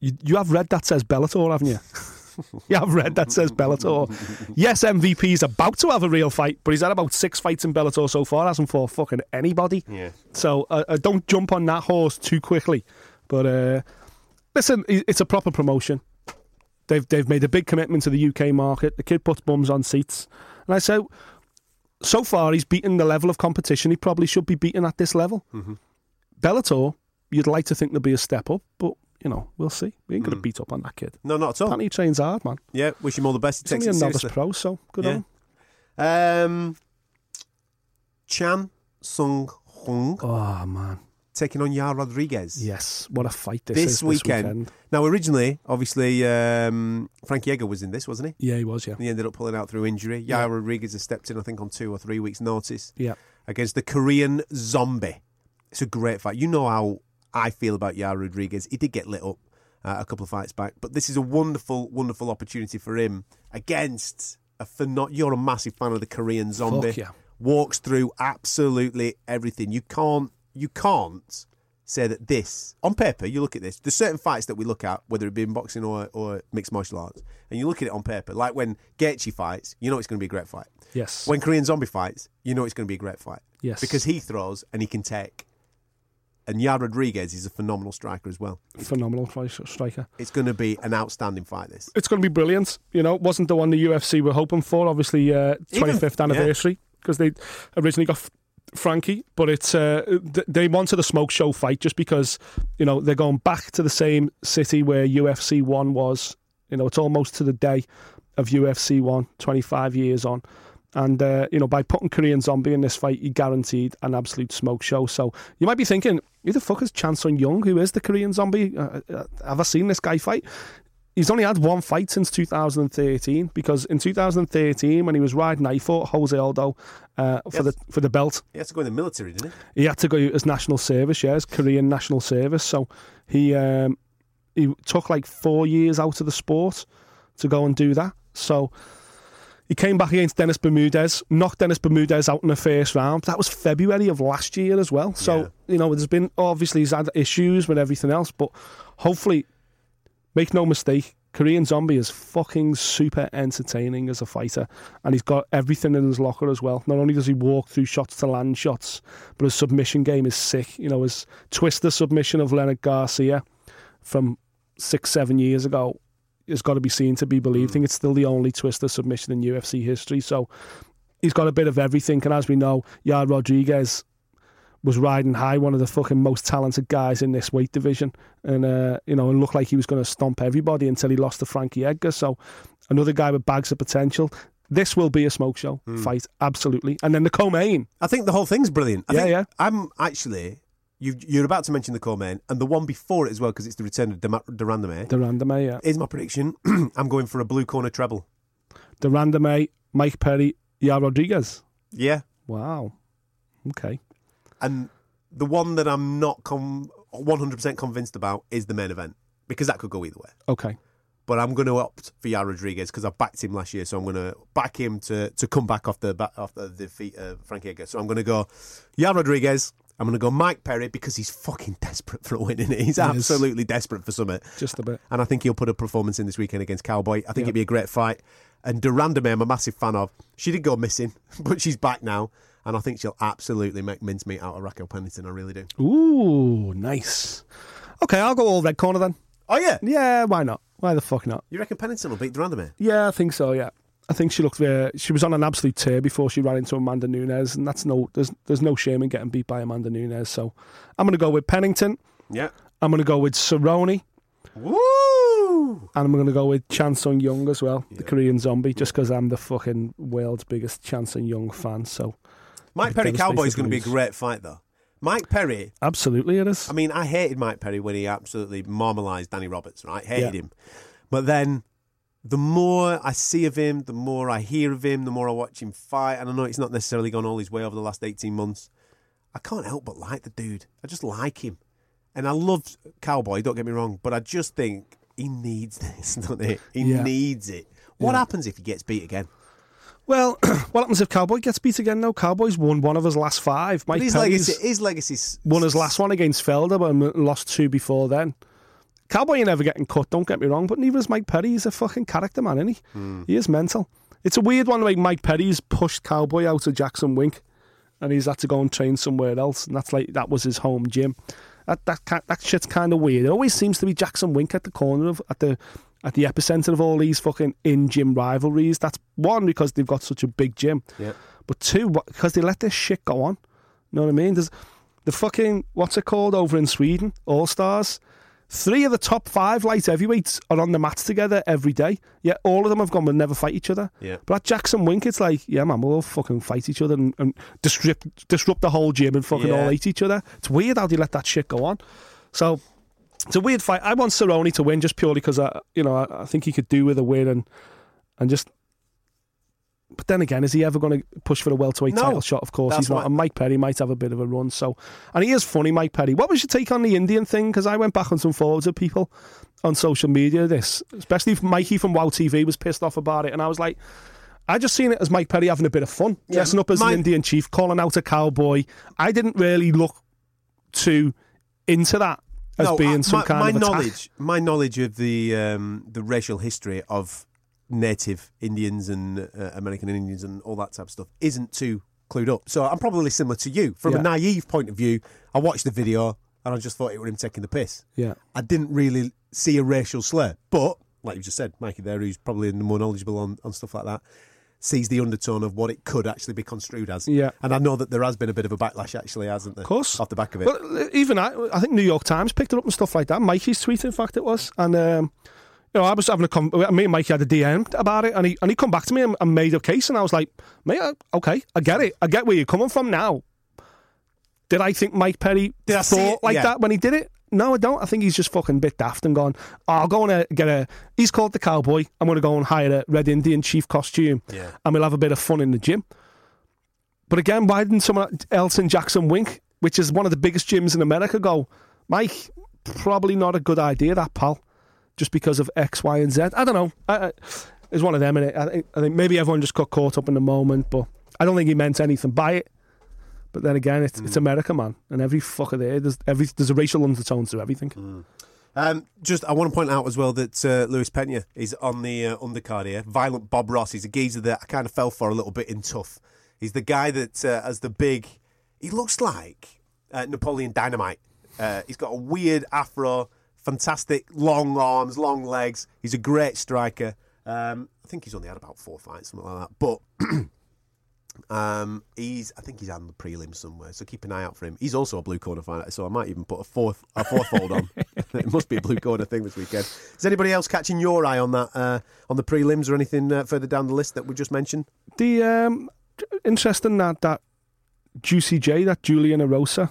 S5: you you have read that says Bellator, haven't you? [LAUGHS] you have read that says Bellator. yes, MVP is about to have a real fight, but he's had about six fights in Bellator so far. Hasn't fought fucking anybody.
S4: Yeah.
S5: So uh, uh, don't jump on that horse too quickly. But uh, listen, it's a proper promotion. They've they've made a big commitment to the UK market. The kid puts bums on seats, and I say, so far he's beaten the level of competition he probably should be beaten at this level. Bellator, you'd like to think there'd be a step up, but you know we'll see. We ain't going to beat up on that kid.
S4: No, not at all.
S5: Apparently he trains hard, man.
S4: Yeah, wish him all the best. He
S5: He's
S4: takes
S5: only
S4: it
S5: a novice pro, so good
S4: Yeah.
S5: on him.
S4: Um, Chan Sung Jung
S5: Oh man,
S4: taking on Yair Rodriguez.
S5: yes, what a fight this,
S4: This
S5: is
S4: weekend.
S5: this weekend.
S4: Now, originally, obviously, um, Frankie Edgar was in this, wasn't he?
S5: Yeah, he was. Yeah,
S4: He ended up pulling out through injury. Yair
S5: Yeah.
S4: Rodriguez has stepped in, I think, on two or three weeks' notice
S5: yeah.
S4: against the Korean Zombie. It's a great fight. You know how I feel about Yair Rodriguez. He did get lit up uh, a couple of fights back, but this is a wonderful, wonderful opportunity for him against a pheno- You're a massive fan of the Korean Zombie.
S5: Fuck yeah.
S4: Walks through absolutely everything. You can't, you can't say that this on paper. You look at this. There's certain fights that we look at, whether it be in boxing or or mixed martial arts, and you look at it on paper. Like when Gaethje fights, you know it's going to be a great fight.
S5: Yes.
S4: When Korean Zombie fights, you know it's going to be a great fight.
S5: Yes.
S4: Because he throws and he can take. And Yair Rodriguez is a phenomenal striker as well.
S5: phenomenal striker.
S4: It's going to be an outstanding fight, this.
S5: It's going to be brilliant. You know, wasn't the one the UFC were hoping for. Obviously, uh, 25th
S4: yeah.
S5: anniversary because they originally got Frankie, but it's uh, th- they wanted a smoke show fight just because you know they're going back to the same city where UFC one was. You know, it's almost to the day of UFC one, 25 years on. And uh, you know, by putting Korean Zombie in this fight, you guaranteed an absolute smoke show. So you might be thinking, who the fuck is Chan Sung Jung? Who is the Korean Zombie? Uh, uh, have I seen this guy fight? He's only had one fight since 2013 because in 2013, when he was riding, he fought Jose Aldo uh, for the for the belt.
S4: He has to go in the military, didn't he?
S5: He had to go as national service, yeah, as Korean national service. So he um, he took like four years out of the sport to go and do that. So he came back against Dennis Bermudez, knocked Dennis Bermudez out in the first round. That was February of last year as well. So
S4: Yeah.
S5: you know, there's been obviously he's had issues with everything else, but hopefully, make no mistake, Korean Zombie is fucking super entertaining as a fighter, and he's got everything in his locker as well. Not only does he walk through shots to land shots, but his submission game is sick. You know, his twister submission of Leonard Garcia from six, seven years ago has got to be seen to be believed. Mm. I think it's still the only twister submission in UFC history. So he's got a bit of everything. And as we know, Yair Rodriguez was riding high, one of the fucking most talented guys in this weight division, and uh, you know, it looked like he was going to stomp everybody until he lost to Frankie Edgar. So another guy with bags of potential. This will be a smoke show fight, absolutely. And then the co-main,
S4: I think the whole thing's brilliant. I
S5: Yeah,
S4: think
S5: yeah.
S4: I'm actually. You, you're about to mention the co-main and the one before it as well because it's the return of Durandame.
S5: de Randamie, yeah.
S4: Is my prediction. [CLEARS THROAT] I'm going for a blue corner treble.
S5: De Randamie, Mike Perry, Yair Rodriguez.
S4: Yeah.
S5: Wow. Okay.
S4: And the one that I'm not com- 100% convinced about is the main event because that could go either way.
S5: Okay.
S4: But I'm going to opt for Yair Rodriguez because I backed him last year, so I'm going to back him to, to come back off the off the defeat of Frankie Edgar. So I'm going to go Yair Rodriguez. I'm going to go Mike Perry because he's fucking desperate for a win. Isn't he? He's absolutely desperate for something.
S5: Just a bit.
S4: And I think he'll put a performance in this weekend against Cowboy. I think
S5: Yeah.
S4: it'd be a great fight. And de Randamie, I'm a massive fan of. She did go missing, [LAUGHS] but she's back now. And I think she'll absolutely make mincemeat out of Raquel Pennington. I really do.
S5: Ooh, nice. Okay, I'll go all red corner then.
S4: Oh, yeah.
S5: Yeah, why not? Why the fuck not?
S4: You reckon Pennington will beat de Randamie?
S5: Yeah, I think so. Yeah, I think she looked very. She was on an absolute tear before she ran into Amanda Nunes, and that's no. There's there's no shame in getting beat by Amanda Nunes. So I'm going to go with Pennington.
S4: Yeah.
S5: I'm going to go with Cerrone,
S4: Woo!
S5: and I'm going to go with Chan Sung Jung as well, the Korean zombie, just because I'm the fucking world's biggest Chan Sung Jung fan. So
S4: Mike Perry Cowboy is going to be a great fight, though. Mike Perry,
S5: absolutely, it is.
S4: I mean, I hated Mike Perry when he absolutely marmalised Danny Roberts, right? Hated
S5: Yeah.
S4: him. But then the more I see of him, the more I hear of him, the more I watch him fight. And I know it's not necessarily gone all his way over the last 18 months. I can't help but like the dude. I just like him. And I love Cowboy, don't get me wrong, but I just think he needs [LAUGHS] this, doesn't he? He
S5: Yeah.
S4: needs it. What
S5: Yeah.
S4: happens if he gets beat again?
S5: Well, [CLEARS THROAT] what happens if Cowboy gets beat again? No, Cowboy's won one of his last five. Mike
S4: But his
S5: Perry's
S4: legacy, his legacy's
S5: won his last one against Felder, but lost two before then. Cowboy ain't never getting cut, don't get me wrong, but neither is Mike Perry. He's a fucking character man, isn't he?
S4: Hmm.
S5: He is mental. It's a weird one, like Mike Perry's pushed Cowboy out of Jackson Wink and he's had to go and train somewhere else, and that's like that was his home gym. That that that shit's kind of weird. It always seems to be Jackson Wink at the corner of at the at the epicenter of all these fucking in gym rivalries. That's one because they've got such a big gym,
S4: Yeah.
S5: but two because they let this shit go on. You know what I mean? There's the fucking what's it called over in Sweden? All Stars. Three of the top five light heavyweights are on the mats together every day. Yeah, all of them have gone and never fight each other.
S4: Yeah.
S5: But at Jackson Wink, it's like, yeah, man, we'll all fucking fight each other and, and disrupt disrupt the whole gym and fucking
S4: Yeah.
S5: all hate each other. It's weird how they let that shit go on. So it's a weird fight. I want Cerrone to win just purely because I, you know, I, I think he could do with a win and and just. But then again, is he ever going to push for a welterweight
S4: No.
S5: title shot? Of course, he's not.
S4: why-
S5: And Mike Perry might have a bit of a run. So, and he is funny, Mike Perry. What was your take on the Indian thing? Because I went back on some forwards of people on social media. This, especially if Mikey from Wow TV was pissed off about it, and I was like. I just seen it as Mike Perry having a bit of fun,
S4: Yeah,
S5: dressing up as
S4: my-
S5: an Indian chief, calling out a cowboy. I didn't really look too into that as
S4: No,
S5: being
S4: I-
S5: some
S4: my,
S5: kind
S4: my
S5: of attack.
S4: knowledge. My knowledge of the um, the racial history of native Indians and uh, American Indians and all that type of stuff isn't too clued up. So I'm probably similar to you. From
S5: Yeah.
S4: a naive point of view, I watched the video and I just thought it was him taking the piss.
S5: Yeah.
S4: I didn't really see a racial slur, but like you just said, Mikey there, who's probably the more knowledgeable on, on stuff like that. Sees the undertone of what it could actually be construed as.
S5: Yeah.
S4: And I know that there has been a bit of a backlash, actually, hasn't there?
S5: Of course.
S4: Off the back of it.
S5: Well, even I, I think New York Times picked it up and stuff like that. Mikey's tweet, in fact, it was, and um, you know, I was having a com- me and Mikey had a DM about it, and he and he come back to me and, and made a case, and I was like, mate, okay, I get it, I get where you're coming from now. Did I think Mike Perry
S4: Did
S5: thought like
S4: Yeah.
S5: that when he did it? No, I don't. I think he's just fucking bit daft and gone. Oh, I'll go and uh, get a. He's called the cowboy. I'm going to go and hire a red Indian chief costume,
S4: Yeah.
S5: and we'll have a bit of fun in the gym. But again, why didn't someone else in Jackson Wink, which is one of the biggest gyms in America, go, Mike, probably not a good idea, that pal, just because of X, Y, and Z? I don't know. I, I, it's one of them, and I think, I think maybe everyone just got caught up in the moment, but I don't think he meant anything by it. But then again, it's,
S4: Mm.
S5: it's America, man, and every fucker there, there's every there's a racial undertone to everything.
S4: Um, just, I want to point out as well that uh, Luis Pena is on the uh, undercard here. Violent Bob Ross. He's a geezer that I kind of fell for a little bit in tough. He's the guy that uh, has the big. He looks like uh, Napoleon Dynamite. Uh, he's got a weird afro, fantastic long arms, long legs. He's a great striker. Um, I think he's only had about four fights, something like that. But [CLEARS THROAT] Um, he's, I think he's on the prelim somewhere, so keep an eye out for him. He's also a blue corner fighter, so I might even put a fourth, a fourth fold on. [LAUGHS] [LAUGHS] it must be a blue corner thing this weekend. Is anybody else catching your eye on that, uh, on the prelims or anything uh, further down the list that we just mentioned?
S5: The um, interesting that that Juicy J, that Julian Erosa,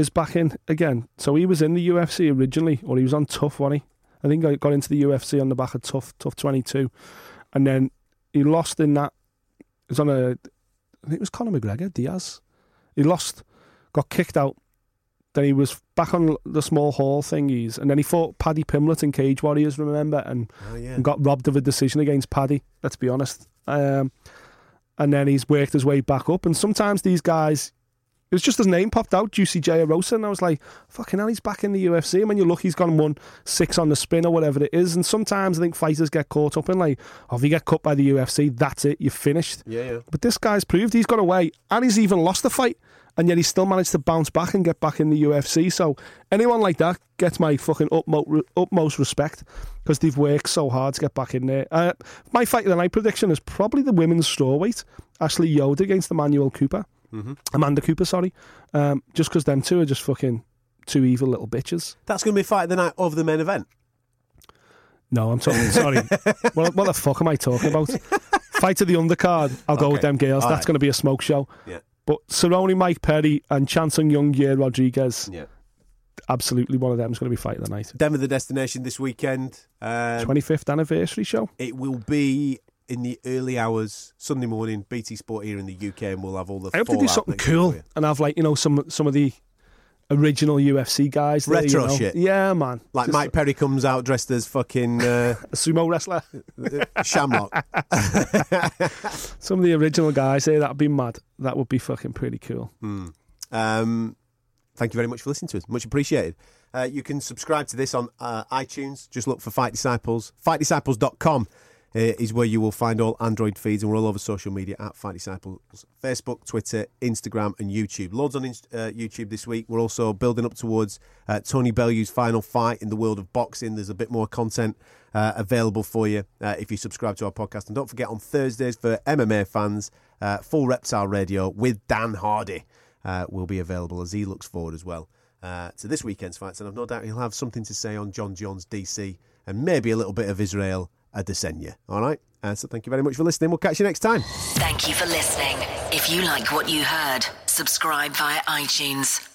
S5: is back in again. So he was in the UFC originally, or he was on TUF, wasn't he? I think I got into the UFC on the back of TUF, TUF 22, and then he lost in that. It was on a, I think it was Conor McGregor, Diaz. He lost, got kicked out. Then he was back on the small hall thingies, and then he fought Paddy Pimblett in Cage Warriors, remember, and,
S4: Oh, yeah.
S5: and got robbed of a decision against Paddy. Let's be honest. Um, and then he's worked his way back up. And sometimes these guys, it was just his name popped out, Juicy J Erosa, and I was like, fucking hell, he's back in the UFC. And when you look, he's gone one six on the spin or whatever it is. And sometimes I think fighters get caught up in like, oh, if you get cut by the UFC, that's it, you're finished.
S4: Yeah, yeah.
S5: But this guy's proved he's got away, and he's even lost the fight, and yet he still managed to bounce back and get back in the UFC. So anyone like that gets my fucking utmost, utmost respect because they've worked so hard to get back in there. Uh, my fight of the night prediction is probably the women's strawweight, Ashley Yoder against Emmanuel Cooper, Amanda Cooper, sorry, um, just because them two are just fucking two evil little bitches.
S4: That's going to be fight the night of the main event.
S5: No, I'm talking. Sorry, [LAUGHS] what, what the fuck am I talking about? Fight of the undercard. I'll go with them girls.
S4: All
S5: That's
S4: right.
S5: going to be a smoke show.
S4: Yeah.
S5: But Cerrone, Mike Perry, and Chansung Jung Yair Rodriguez,
S4: Yeah.
S5: absolutely one of them is going to be fight of the night.
S4: Denver, the destination this weekend. Um,
S5: 25th anniversary show.
S4: It will be in the early hours, Sunday morning, BT Sport here in the UK, and we'll have all the
S5: I hope they do something cool and have like you know some some of the original UFC guys. There,
S4: Retro
S5: you know?
S4: shit.
S5: Yeah, man.
S4: Like
S5: Just
S4: Mike Perry comes out dressed as fucking uh, [LAUGHS]
S5: a sumo wrestler.
S4: Shamrock. [LAUGHS]
S5: Some of the original guys there. That'd be mad. That would be fucking pretty cool.
S4: Um, thank you very much for listening to us. Much appreciated. Uh, you can subscribe to this on uh, iTunes. Just look for Fight Disciples. FightDisciples.com uh, is where you will find all Android feeds, and we're all over social media at Fight Disciples Facebook, Twitter, Instagram, and YouTube. Loads on uh, YouTube this week. We're also building up towards uh, Tony Bellew's final fight in the world of boxing. There's a bit more content uh, available for you uh, if you subscribe to our podcast. And don't forget on Thursdays for MMA fans, uh, Full Reptile Radio with Dan Hardy will be available as he looks forward as well uh, to this weekend's fights. And I've no doubt he'll have something to say on Jon Jones DC and maybe a little bit of Israel Adesanya. All right. Uh, so thank you very much for listening. We'll catch you next time.
S2: Thank you for listening. If you like what you heard, subscribe via iTunes.